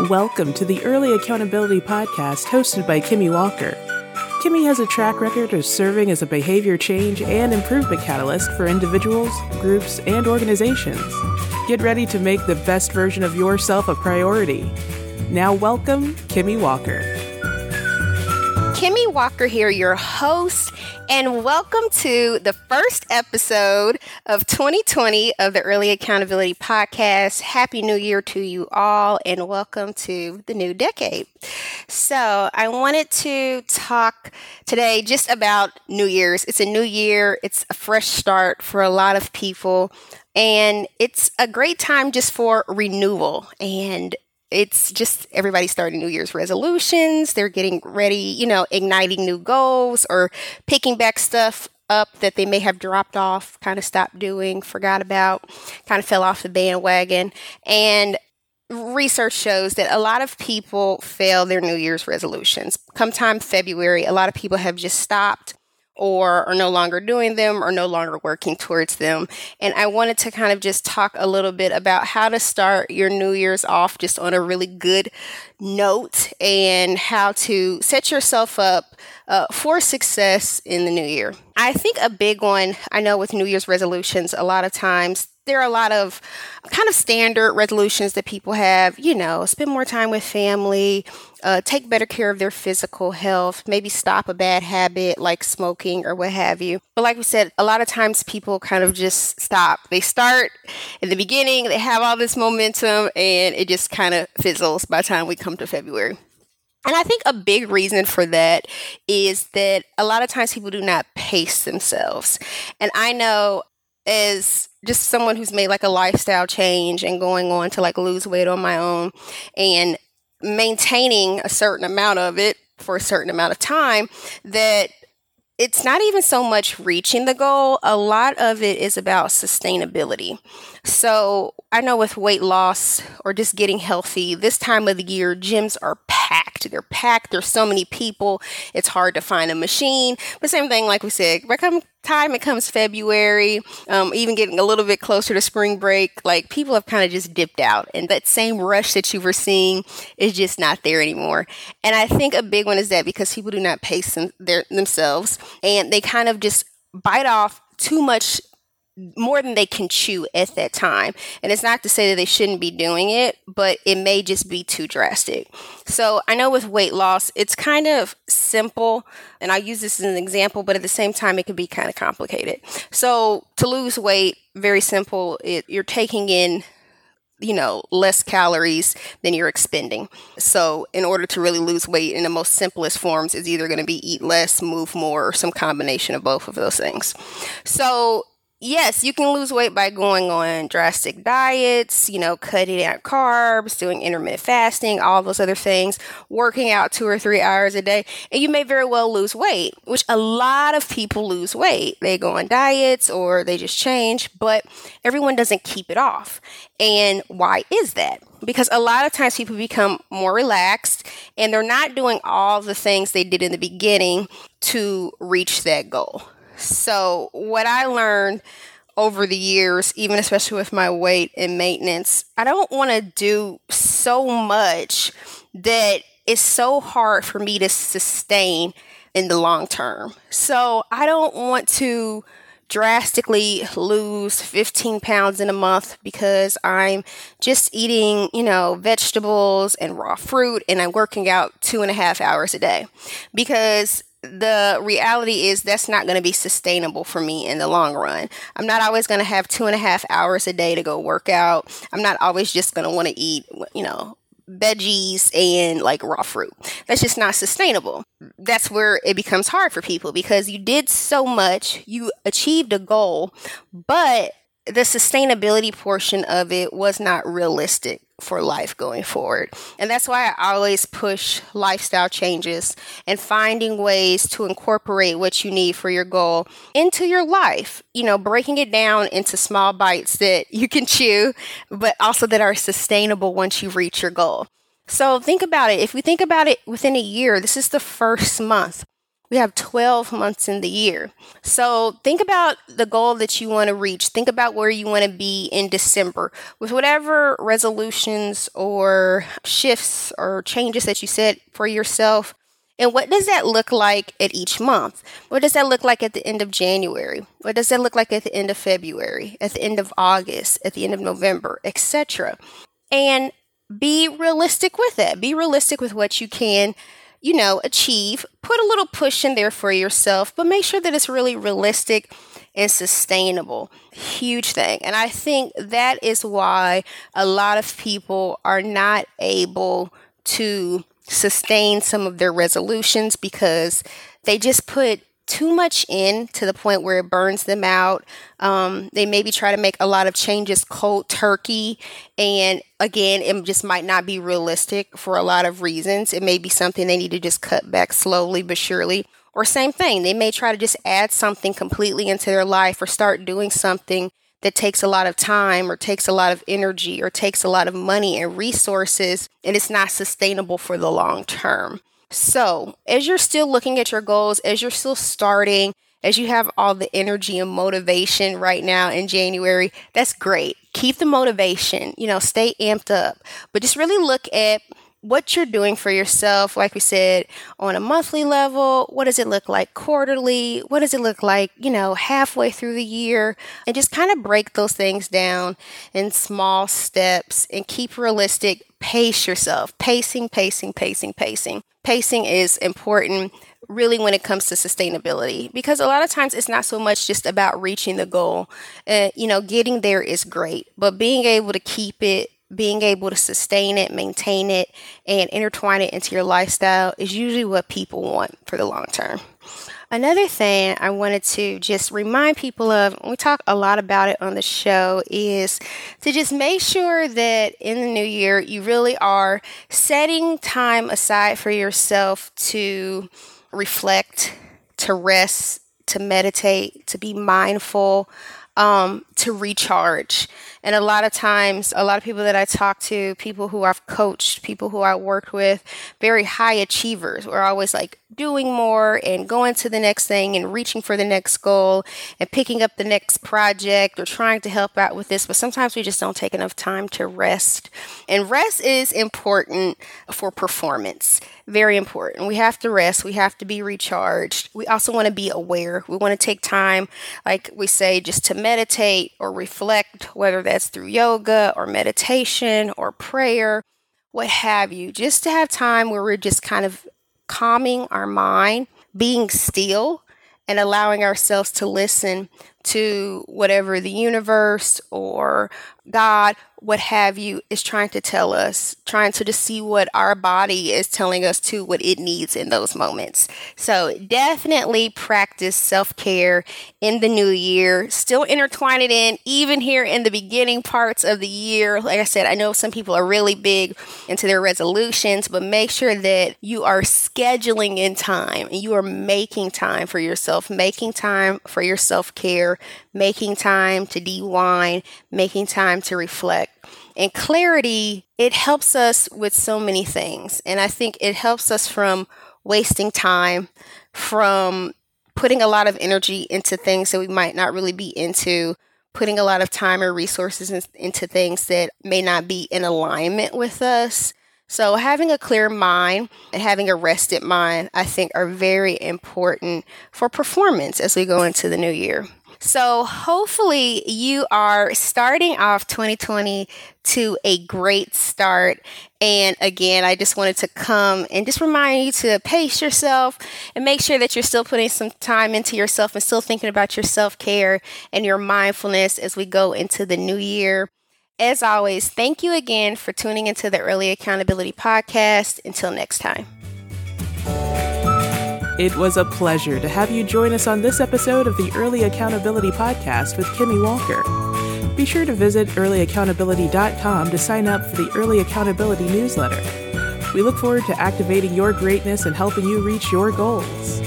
Welcome to the Early Accountability Podcast hosted by Kimmy Walker. Kimmy has a track record of serving as a behavior change and improvement catalyst for individuals, groups, and organizations. Get ready to make the best version of yourself a priority. Now, welcome, Kimmy Walker. Kimmy Walker here, your host, and welcome to the first episode of 2020 of the Early Accountability Podcast. Happy New Year to you all, and welcome to the new decade. So, I wanted to talk today just about New Year's. It's a new year, it's a fresh start for a lot of people. And it's a great time just for renewal and it's just everybody starting New Year's resolutions. They're getting ready, you know, igniting new goals or picking back stuff up that they may have dropped off, kind of stopped doing, forgot about, kind of fell off the bandwagon. And research shows that a lot of people fail their New Year's resolutions. Come time February, a lot of people have just stopped or are no longer doing them or no longer working towards them. And I wanted to kind of just talk a little bit about how to start your New Year's off just on a really good note and how to set yourself up uh, for success in the new year. I think a big one, I know with New Year's resolutions, a lot of times there are a lot of kind of standard resolutions that people have, you know, spend more time with family, uh, take better care of their physical health, maybe stop a bad habit like smoking or what have you. But like we said, a lot of times people kind of just stop. They start in the beginning, they have all this momentum, and it just kind of fizzles by the time we come to February. And I think a big reason for that is that a lot of times people do not pace themselves. And I know as just someone who's made like a lifestyle change and going on to like lose weight on my own and maintaining a certain amount of it for a certain amount of time that it's not even so much reaching the goal. A lot of it is about sustainability. So I know with weight loss or just getting healthy, this time of the year, gyms are packed. They're packed. There's so many people. It's hard to find a machine. But same thing, like we said, by come time it comes February, um, even getting a little bit closer to spring break, like people have kind of just dipped out, and that same rush that you were seeing is just not there anymore. And I think a big one is that because people do not pace them, their, themselves, and they kind of just bite off too much more than they can chew at that time. And it's not to say that they shouldn't be doing it, but it may just be too drastic. So I know with weight loss, it's kind of simple, and I use this as an example, but at the same time, it can be kind of complicated. So to lose weight, very simple, it, you're taking in you know, less calories than you're expending. So, in order to really lose weight in the most simplest forms is either going to be eat less, move more, or some combination of both of those things. So, yes, you can lose weight by going on drastic diets, you know, cutting out carbs, doing intermittent fasting, all those other things, working out two or three hours a day, and you may very well lose weight, which a lot of people lose weight. They go on diets or they just change, but everyone doesn't keep it off. And why is that? Because a lot of times people become more relaxed and they're not doing all the things they did in the beginning to reach that goal. So, what I learned over the years, even especially with my weight and maintenance, I don't want to do so much that it's so hard for me to sustain in the long term. So, I don't want to drastically lose 15 pounds in a month because I'm just eating, you know, vegetables and raw fruit and I'm working out two and a half hours a day. Because the reality is that's not going to be sustainable for me in the long run. I'm not always going to have two and a half hours a day to go work out. I'm not always just going to want to eat, you know, veggies and like raw fruit. That's just not sustainable. That's where it becomes hard for people because you did so much, you achieved a goal, but the sustainability portion of it was not realistic for life going forward. And that's why I always push lifestyle changes and finding ways to incorporate what you need for your goal into your life. You know, breaking it down into small bites that you can chew, but also that are sustainable once you reach your goal. So think about it. If we think about it within a year, this is the first month. We have 12 months in the year. So think about the goal that you want to reach. Think about where you want to be in December with whatever resolutions or shifts or changes that you set for yourself. And what does that look like at each month? What does that look like at the end of January? What does that look like at the end of February, at the end of August, at the end of November, etc.? And be realistic with it. Be realistic with what you can you know, achieve. Put a little push in there for yourself, but make sure that it's really realistic and sustainable. Huge thing. And I think that is why a lot of people are not able to sustain some of their resolutions because they just put too much in to the point where it burns them out. Um, they maybe try to make a lot of changes cold turkey. And again, it just might not be realistic for a lot of reasons. It may be something they need to just cut back slowly but surely. Or, same thing, they may try to just add something completely into their life or start doing something that takes a lot of time or takes a lot of energy or takes a lot of money and resources and it's not sustainable for the long term. So, as you're still looking at your goals, as you're still starting, as you have all the energy and motivation right now in January, that's great. Keep the motivation, you know, stay amped up, but just really look at what you're doing for yourself, like we said, on a monthly level. What does it look like quarterly? What does it look like, you know, halfway through the year? And just kind of break those things down in small steps and keep realistic. Pace yourself. Pacing, pacing, pacing, pacing. Pacing is important really when it comes to sustainability because a lot of times it's not so much just about reaching the goal uh, you know getting there is great but being able to keep it being able to sustain it, maintain it, and intertwine it into your lifestyle is usually what people want for the long term. Another thing I wanted to just remind people of, we talk a lot about it on the show, is to just make sure that in the new year you really are setting time aside for yourself to reflect, to rest, to meditate, to be mindful, um, to recharge. And a lot of times, a lot of people that I talk to, people who I've coached, people who I worked with, very high achievers, we're always like doing more and going to the next thing and reaching for the next goal and picking up the next project or trying to help out with this. But sometimes we just don't take enough time to rest. And rest is important for performance. Very important. We have to rest. We have to be recharged. We also want to be aware. We want to take time, like we say, just to meditate or reflect, whether that's that's through yoga or meditation or prayer, what have you, just to have time where we're just kind of calming our mind, being still, and allowing ourselves to listen to whatever the universe or God what have you, is trying to tell us, trying to just see what our body is telling us to what it needs in those moments. So definitely practice self care in the new year. Still intertwine it in, even here in the beginning parts of the year. Like I said, I know some people are really big into their resolutions, but make sure that you are scheduling in time and you are making time for yourself, making time for your self care, making time to de-wind, making time to reflect. And clarity, it helps us with so many things. And I think it helps us from wasting time, from putting a lot of energy into things that we might not really be into, putting a lot of time or resources in, into things that may not be in alignment with us. So, having a clear mind and having a rested mind, I think, are very important for performance as we go into the new year. So, hopefully, you are starting off 2020 to a great start. And again, I just wanted to come and just remind you to pace yourself and make sure that you're still putting some time into yourself and still thinking about your self care and your mindfulness as we go into the new year. As always, thank you again for tuning into the Early Accountability Podcast. Until next time. It was a pleasure to have you join us on this episode of the Early Accountability Podcast with Kimmy Walker. Be sure to visit earlyaccountability.com to sign up for the Early Accountability newsletter. We look forward to activating your greatness and helping you reach your goals.